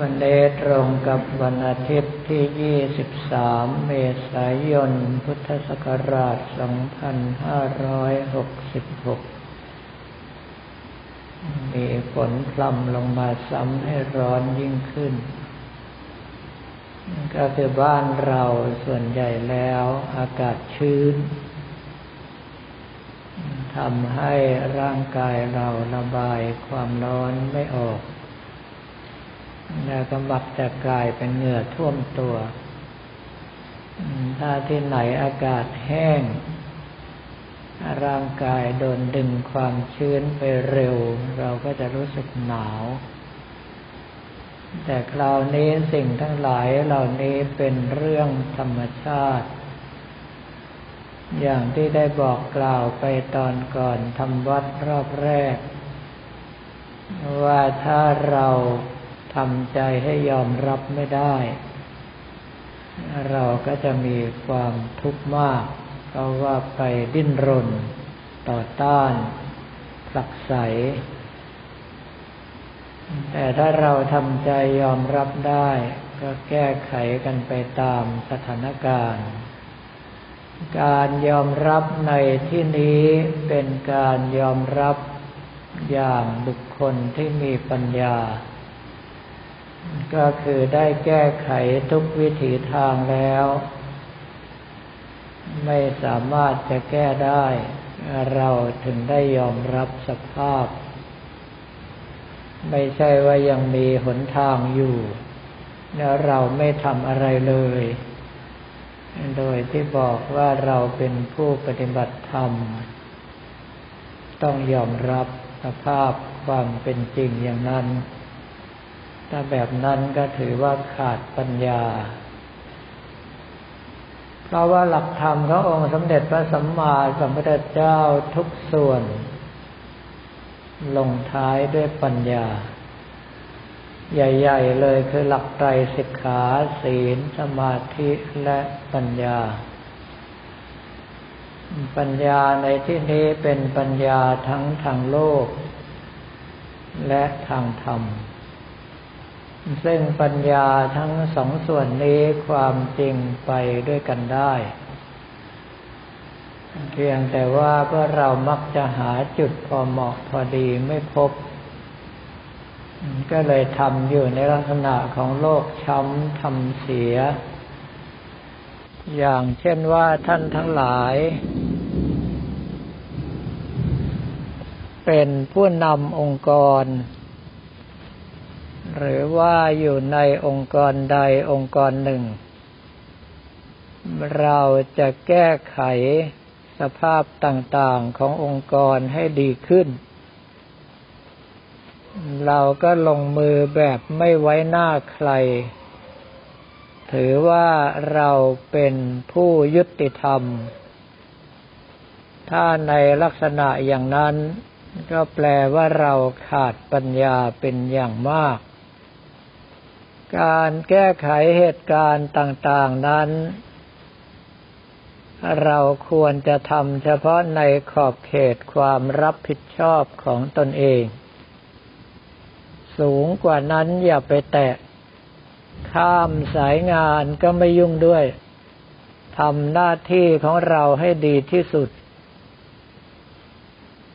วันเดตรงกับวันอาทิตย์ที่ 23 เมษายน พุทธศักราช 2566 มีฝนพล่ำลงมาซ้ำให้ร้อนยิ่งขึ้น ก็คือบ้านเราส่วนใหญ่แล้วอากาศชื้นทำให้ร่างกายเราระบายความร้อนไม่ออก แล้วก็มักจะกลายเป็นเหงื่อท่วมตัว ถ้าที่ไหนอากาศแห้ง ร่างกายโดนดึงความชื้นไปเร็ว เราก็จะรู้สึกหนาว แต่คราวนี้สิ่งทั้งหลายเหล่านี้เป็นเรื่องธรรมชาติ อย่างที่ได้บอกกล่าวไปตอนก่อนทำวัดรอบแรก ว่าถ้าเรา ทำใจให้ยอมรับไม่ได้ เราก็จะมีความทุกข์มากเพราะว่าไปดิ้นรน ต่อต้านผลักไส แต่ถ้าเราทำใจยอมรับได้ ก็แก้ไขกันไปตามสถานการณ์ การยอมรับในที่นี้เป็นการยอมรับอย่างบุคคลที่มีปัญญา ก็คือได้แก้ไขทุกวิถีทางแล้ว ไม่สามารถจะแก้ได้ เราถึงได้ยอมรับสภาพ ไม่ใช่ว่ายังมีหนทางอยู่ แล้วเราไม่ทำอะไรเลย โดยที่บอกว่าเราเป็นผู้ปฏิบัติธรรม ต้องยอมรับสภาพความเป็นจริงอย่างนั้น ถ้าแบบนั้นก็ถือว่าขาดปัญญา เพราะว่าหลักธรรมขององค์สมเด็จพระสัมมาสัมพุทธเจ้าทุกส่วน ลงท้ายด้วยปัญญา ใหญ่ ๆ เลยคือหลักไตรสิกขาศีล สมาธิและปัญญา ปัญญาในที่นี้เป็นปัญญาทั้งทางโลก และทางธรรม ซึ่งปัญญาทั้งสองส่วนนี้ความจริงไปด้วยกันได้ เพียงแต่ว่าเมื่อเรามักจะหาจุดพอเหมาะพอดีไม่พบ ก็เลยทำอยู่ในลักษณะของโลกช้ำทำเสีย อย่างเช่นว่าท่านทั้งหลาย เป็นผู้นำองค์กร หรือว่าอยู่ในองค์กรใดองค์กรหนึ่ง เราจะแก้ไขสภาพต่างๆขององค์กรให้ดีขึ้น เราก็ลงมือแบบไม่ไว้หน้าใคร ถือว่าเราเป็นผู้ยุติธรรม ถ้าในลักษณะอย่างนั้นก็แปลว่าเราขาดปัญญาเป็นอย่างมาก การแก้ไขเหตุการณ์ต่างๆนั้น เราควรจะทำเฉพาะในขอบเขตความรับผิดชอบของตนเอง สูงกว่านั้นอย่าไปแตะ ข้ามสายงานก็ไม่ยุ่งด้วยทำหน้าที่ของเราให้ดีที่สุด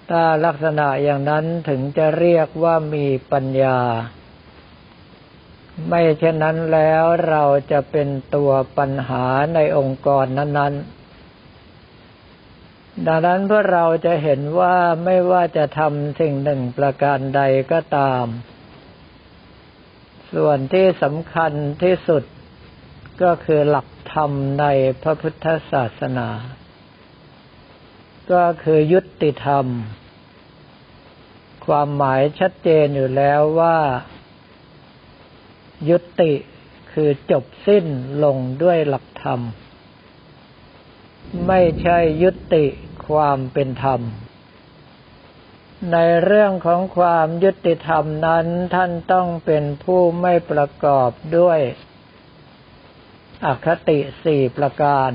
ถ้าลักษณะอย่างนั้นถึงจะเรียกว่ามีปัญญา ไม่เช่นนั้นแล้วเราจะเป็นตัวปัญหาในองค์กรนั้นๆ ดังนั้นเพื่อเราจะเห็นว่าไม่ว่าจะทำสิ่งหนึ่งประการใดก็ตาม ส่วนที่สำคัญที่สุดก็คือหลักธรรมในพระพุทธศาสนา ก็คือยุติธรรม ความหมายชัดเจนอยู่แล้วว่า ยุติคือจบสิ้นลงด้วยหลักธรรม ไม่ใช่ยุติความเป็นธรรม ในเรื่องของความยุติธรรมนั้นท่านต้องเป็นผู้ไม่ประกอบด้วย อคติสี่ประการ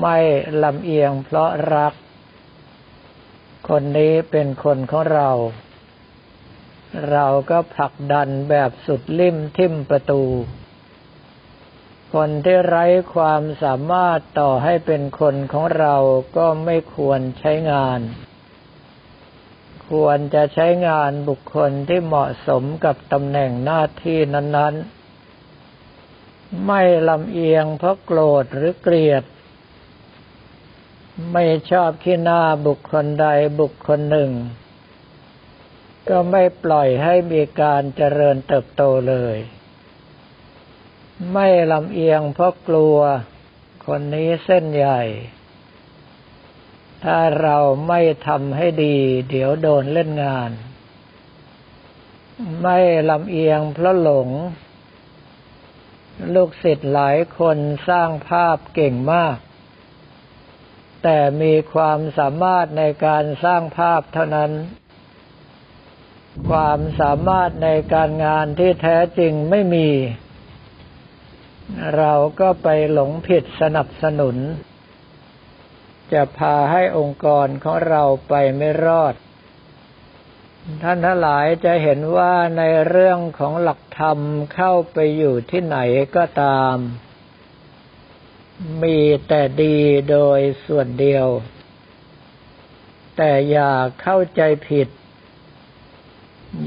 ไม่ลำเอียงเพราะรัก คนนี้เป็นคนของเรา เราก็ผลักดันแบบสุดลิ่มทิ่มประตู คนที่ไร้ความสามารถต่อให้เป็นคนของเราก็ไม่ควรใช้งาน ควรจะใช้งานบุคคลที่เหมาะสมกับตำแหน่งหน้าที่นั้น ๆ ไม่ลำเอียงเพราะโกรธหรือเกลียด ไม่ชอบขี้หน้าบุคคลใดบุคคลหนึ่ง ก็ไม่ปล่อยให้มีการเจริญเติบโตเลย ไม่ลำเอียงเพราะกลัวคนนี้เส้นใหญ่ ถ้าเราไม่ทำให้ดี เดี๋ยวโดนเล่นงาน ไม่ลำเอียงเพราะหลง ลูกศิษย์หลายคนสร้างภาพเก่งมาก แต่มีความสามารถในการสร้างภาพเท่านั้น ความสามารถในการงานที่แท้จริงไม่มี เราก็ไปหลงผิดสนับสนุน จะพาให้องค์กรของเราไปไม่รอด ท่านทั้งหลายจะเห็นว่าในเรื่องของหลักธรรมเข้าไปอยู่ที่ไหนก็ตาม มีแต่ดีโดยส่วนเดียว แต่อย่าเข้าใจผิด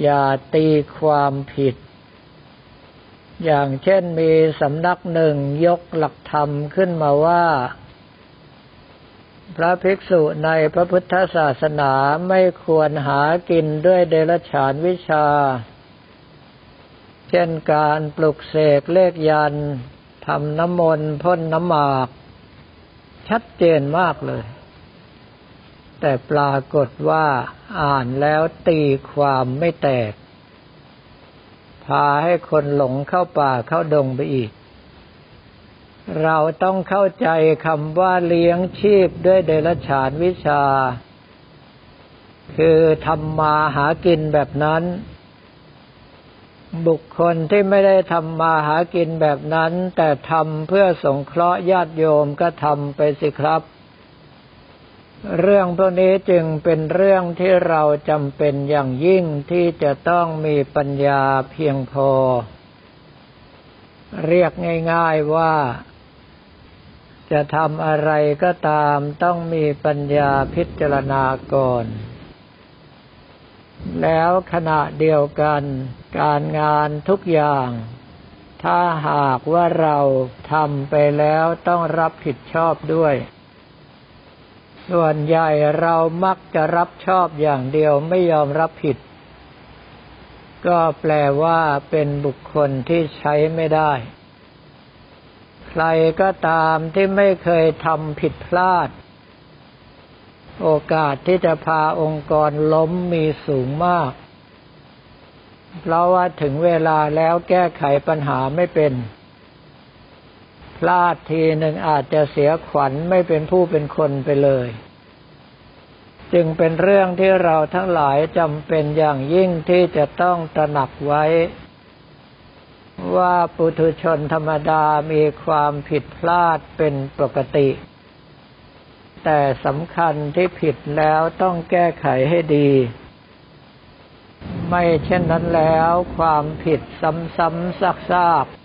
อย่าตีความผิด อย่างเช่นมีสำนักหนึ่งยกหลักธรรมขึ้นมาว่า พระภิกษุในพระพุทธศาสนาไม่ควรหากินด้วยเดรัจฉานวิชา เช่นการปลุกเสกเลขยันทำน้ำมนต์พ่นน้ำหมาก ชัดเจนมากเลย แต่ปรากฏว่าอ่านแล้วตีความไม่แตก พาให้คนหลงเข้าป่าเข้าดงไปอีก เราต้องเข้าใจคำว่าเลี้ยงชีพด้วยเดรัจฉานวิชา คือทำมาหากินแบบนั้น บุคคลที่ไม่ได้ทำมาหากินแบบนั้น แต่ทำเพื่อสงเคราะห์ญาติโยมก็ทำไปสิครับ เรื่องพวกนี้จึงเป็นเรื่องที่เราจำเป็นอย่างยิ่งที่จะต้องมีปัญญาเพียงพอ เรียกง่ายๆว่า จะทำอะไรก็ตามต้องมีปัญญาพิจารณาก่อน แล้วขณะเดียวกันการงานทุกอย่าง ถ้าหากว่าเราทำไปแล้วต้องรับผิดชอบด้วย ส่วนใหญ่เรามักจะรับชอบอย่างเดียวไม่ยอมรับผิด ก็แปลว่าเป็นบุคคลที่ใช้ไม่ได้ ใครก็ตามที่ไม่เคยทำผิดพลาด โอกาสที่จะพาองค์กรล้มมีสูงมาก เพราะว่าถึงเวลาแล้วแก้ไขปัญหาไม่เป็น ลาดทีหนึ่งอาจจะเสียขวัญไม่เป็นผู้เป็นคนไปเลย จึงเป็นเรื่องที่เราทั้งหลายจำเป็นอย่างยิ่งที่จะต้องตระหนักไว้ ว่าปุถุชนธรรมดามีความผิดพลาดเป็นปกติ แต่สำคัญที่ผิดแล้วต้องแก้ไขให้ดี ไม่เช่นนั้นแล้วความผิดซ้ำๆซากๆ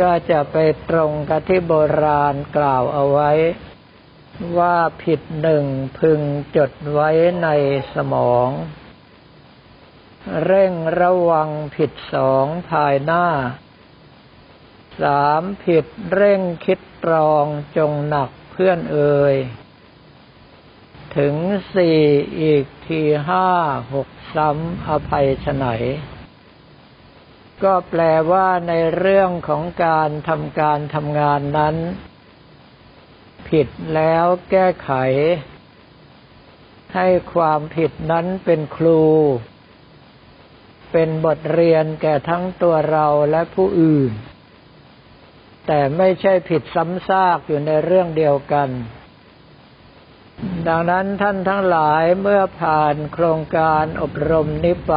ก็จะไปตรงกับที่โบราณกล่าวเอาไว้ ว่าผิดหนึ่งพึงจดไว้ในสมอง เร่งระวังผิดสองภายหน้าสามผิดเร่งคิดตรองจงหนักเพื่อนเอ่ยถึงสี่อีกทีห้าหกซ้ำอภัยฉไหน ก็แปลว่าในเรื่องของการทำการทำงานนั้น ผิดแล้วแก้ไข ให้ความผิดนั้นเป็นครู เป็นบทเรียนแก่ทั้งตัวเราและผู้อื่น แต่ไม่ใช่ผิดซ้ำซากอยู่ในเรื่องเดียวกัน ดังนั้นท่านทั้งหลายเมื่อผ่านโครงการอบรมนี้ไป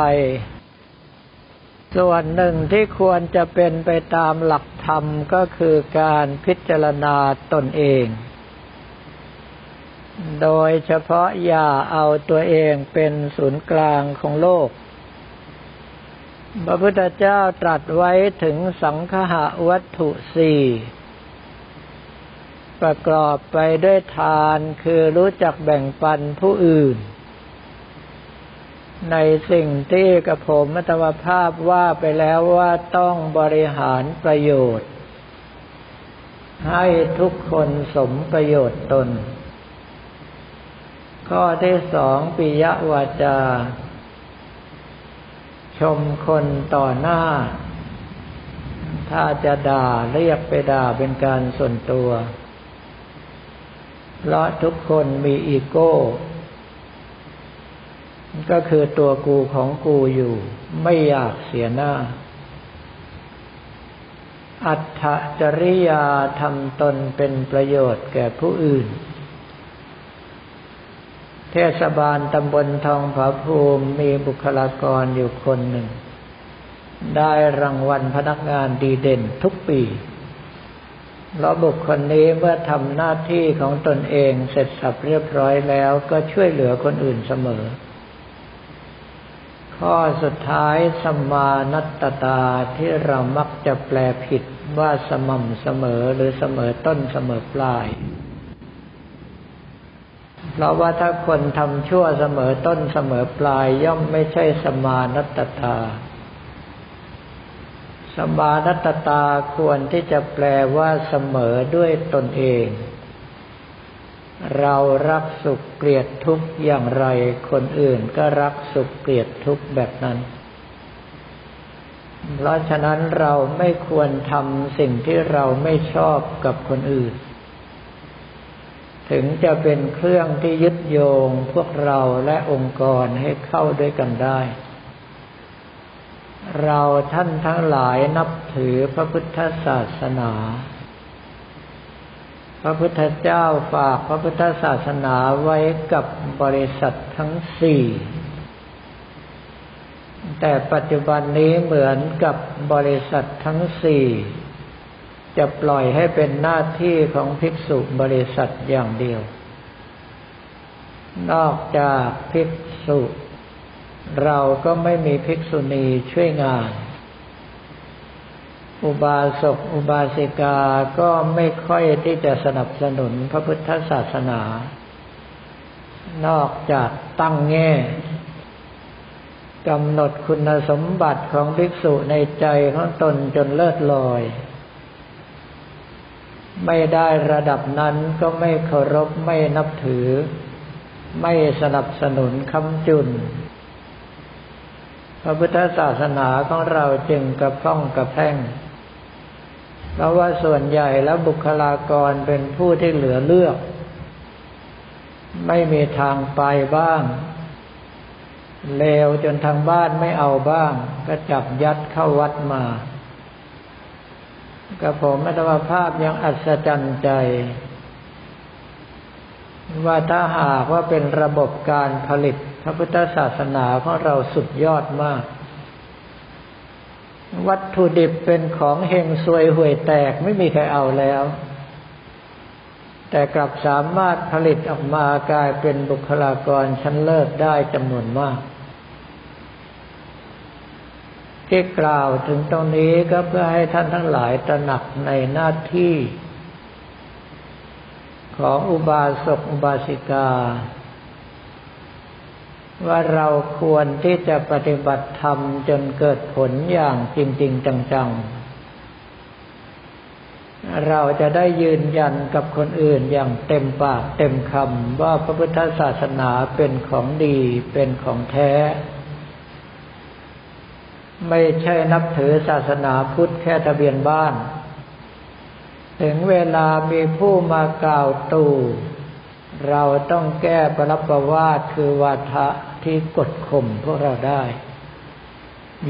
ส่วนหนึ่งที่ควรจะเป็นไปตามหลักธรรมก็คือการพิจารณาตนเอง โดยเฉพาะอย่าเอาตัวเองเป็นศูนย์กลางของโลก พระพุทธเจ้าตรัสไว้ถึงสังคหะวัตถุสี่ประกอบไปด้วยทานคือรู้จักแบ่งปันผู้อื่น ในสิ่งที่กระผมมัตวภาพว่าไปแล้วว่าต้องบริหารประโยชน์ ให้ทุกคนสมประโยชน์ตน ข้อที่สองปิยวาจา ชมคนต่อหน้า ถ้าจะด่าเรียกไปด่าเป็นการส่วนตัว เพราะทุกคนมีอีโก้ ก็คือตัวกูของกูอยู่ ไม่อยากเสียหน้า อัตถจริยาทำตนเป็นประโยชน์แก่ผู้อื่น เทศบาลตำบลทองผาภูมิมีบุคลากรอยู่คนหนึ่ง ได้รางวัลพนักงานดีเด่นทุกปีแล้วบุคคลนี้เมื่อทำหน้าที่ของตนเองเสร็จสับเรียบร้อยแล้วก็ช่วยเหลือคนอื่นเสมอ ข้อสุดท้ายสมานัตตาที่เรามักจะแปลผิดว่าสม่ำเสมอหรือเสมอต้นเสมอปลาย เพราะว่าถ้าคนทำชั่วเสมอต้นเสมอปลายย่อมไม่ใช่สมานัตตา สมานัตตาควรที่จะแปลว่าเสมอด้วยตนเอง เรารักสุขเกลียดทุกข์อย่างไร คนอื่นก็รักสุขเกลียดทุกข์แบบนั้น เพราะฉะนั้นเราไม่ควรทำสิ่งที่เราไม่ชอบกับคนอื่น ถึงจะเป็นเครื่องที่ยึดโยงพวกเราและองค์กรให้เข้าด้วยกันได้ เราท่านทั้งหลายนับถือพระพุทธศาสนา พระพุทธเจ้าฝากพระพุทธศาสนาไว้กับบริษัททั้งสี่ แต่ปัจจุบันนี้เหมือนกับบริษัททั้งสี่ จะปล่อยให้เป็นหน้าที่ของภิกษุบริษัทอย่างเดียว นอกจากภิกษุ เราก็ไม่มีภิกษุณีช่วยงาน อุบาสกอุบาสิกาก็ไม่ค่อยที่จะสนับสนุนพระพุทธศาสนา นอกจากตั้งแง่กำหนดคุณสมบัติของภิกษุในใจของตนจนเลิศลอย ไม่ได้ระดับนั้นก็ไม่เคารพไม่นับถือ ไม่สนับสนุนคำจุนพระพุทธศาสนาของเราจึงกระพ้องกระแพ่ง เพราะว่าส่วนใหญ่แล้วบุคลากรเป็นผู้ที่เหลือเลือก ไม่มีทางไปบ้าง เลวจนทางบ้านไม่เอาบ้าง ก็จับยัดเข้าวัดมากับผมอัตวภาพยังอัศจรรย์ใจ ว่าถ้าหากว่าเป็นระบบการผลิตพระพุทธศาสนาของเราสุดยอดมาก วัตถุดิบเป็นของเฮงซวยห่วยแตกไม่มีใครเอาแล้ว แต่กลับสามารถผลิตออกมากลายเป็นบุคลากรชั้นเลิศได้จำนวนมากที่กล่าวถึงตรงนี้ก็เพื่อให้ท่านทั้งหลายตระหนักในหน้าที่ ของอุบาสกอุบาสิกา ว่าเราควรที่จะปฏิบัติธรรมจนเกิดผลอย่างจริง ๆ จัง ๆ เราจะได้ยืนยันกับคนอื่นอย่างเต็มปากเต็มคำว่าพระพุทธศาสนาเป็นของดีเป็นของแท้ ไม่ใช่นับถือศาสนาพุทธแค่ทะเบียนบ้าน ถึงเวลามีผู้มากล่าวตู่เราต้องแก้ปรับประวาทคือวาทะ ที่กดข่มพวกเราได้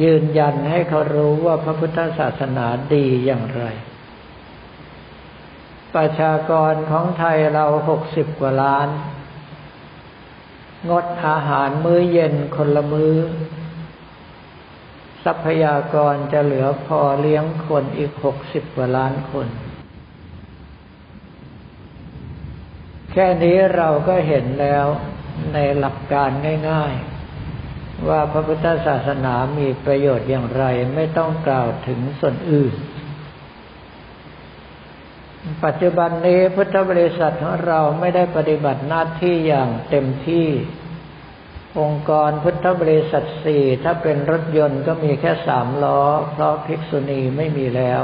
ยืนยันให้เขารู้ว่าพระพุทธศาสนาดีอย่างไร ประชากรของไทยเราหกสิบกว่าล้าน งดอาหารมื้อเย็นคนละมือ้อ ทรัพยากรจะเหลือพอเลี้ยงคนอีกหกสิบกว่าล้านคนแค่นี้เราก็เห็นแล้ว ในหลักการง่ายๆ ว่าพระพุทธศาสนามีประโยชน์อย่างไรไม่ต้องกล่าวถึงส่วนอื่น ปัจจุบันนี้พุทธบริษัทของเราไม่ได้ปฏิบัติหน้าที่อย่างเต็มที่ องค์กรพุทธบริษัทสี่ถ้าเป็นรถยนต์ก็มีแค่สามล้อ เพราะภิกษุณีไม่มีแล้ว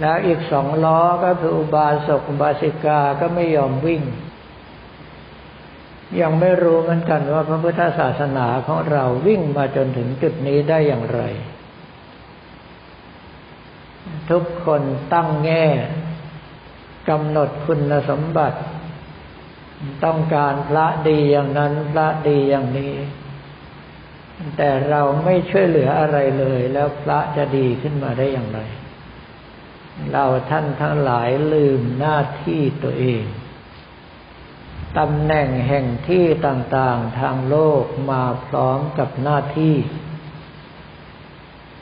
แล้วอีกสองล้อก็คืออุบาสกอุบาสิกาก็ไม่ยอมวิ่ง ยังไม่รู้เหมือนกันว่าพระพุทธศาสนาของเราวิ่งมาจนถึงจุดนี้ได้อย่างไร ทุกคนตั้งแง่กำหนดคุณสมบัติ ต้องการพระดีอย่างนั้นพระดีอย่างนี้ แต่เราไม่ช่วยเหลืออะไรเลย แล้วพระจะดีขึ้นมาได้อย่างไร เราท่านทั้งหลายลืมหน้าที่ตัวเอง ตำแหน่งแห่งที่ต่างๆทางโลกมาพร้อมกับหน้าที่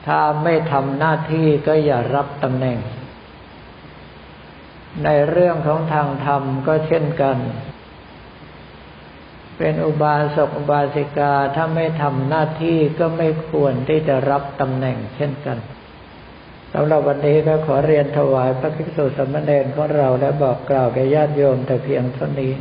ถ้าไม่ทำหน้าที่ก็อย่ารับตำแหน่ง ในเรื่องของทางธรรมก็เช่นกัน เป็นอุบาสกอุบาสิกาถ้าไม่ทำหน้าที่ก็ไม่ควรที่จะรับตำแหน่งเช่นกันสำหรับวันนี้ก็ขอเรียนถวายพระภิกษุสมณเณรของเราและบอกกล่าวแก่ญาติโยมแต่เพียงเท่านี้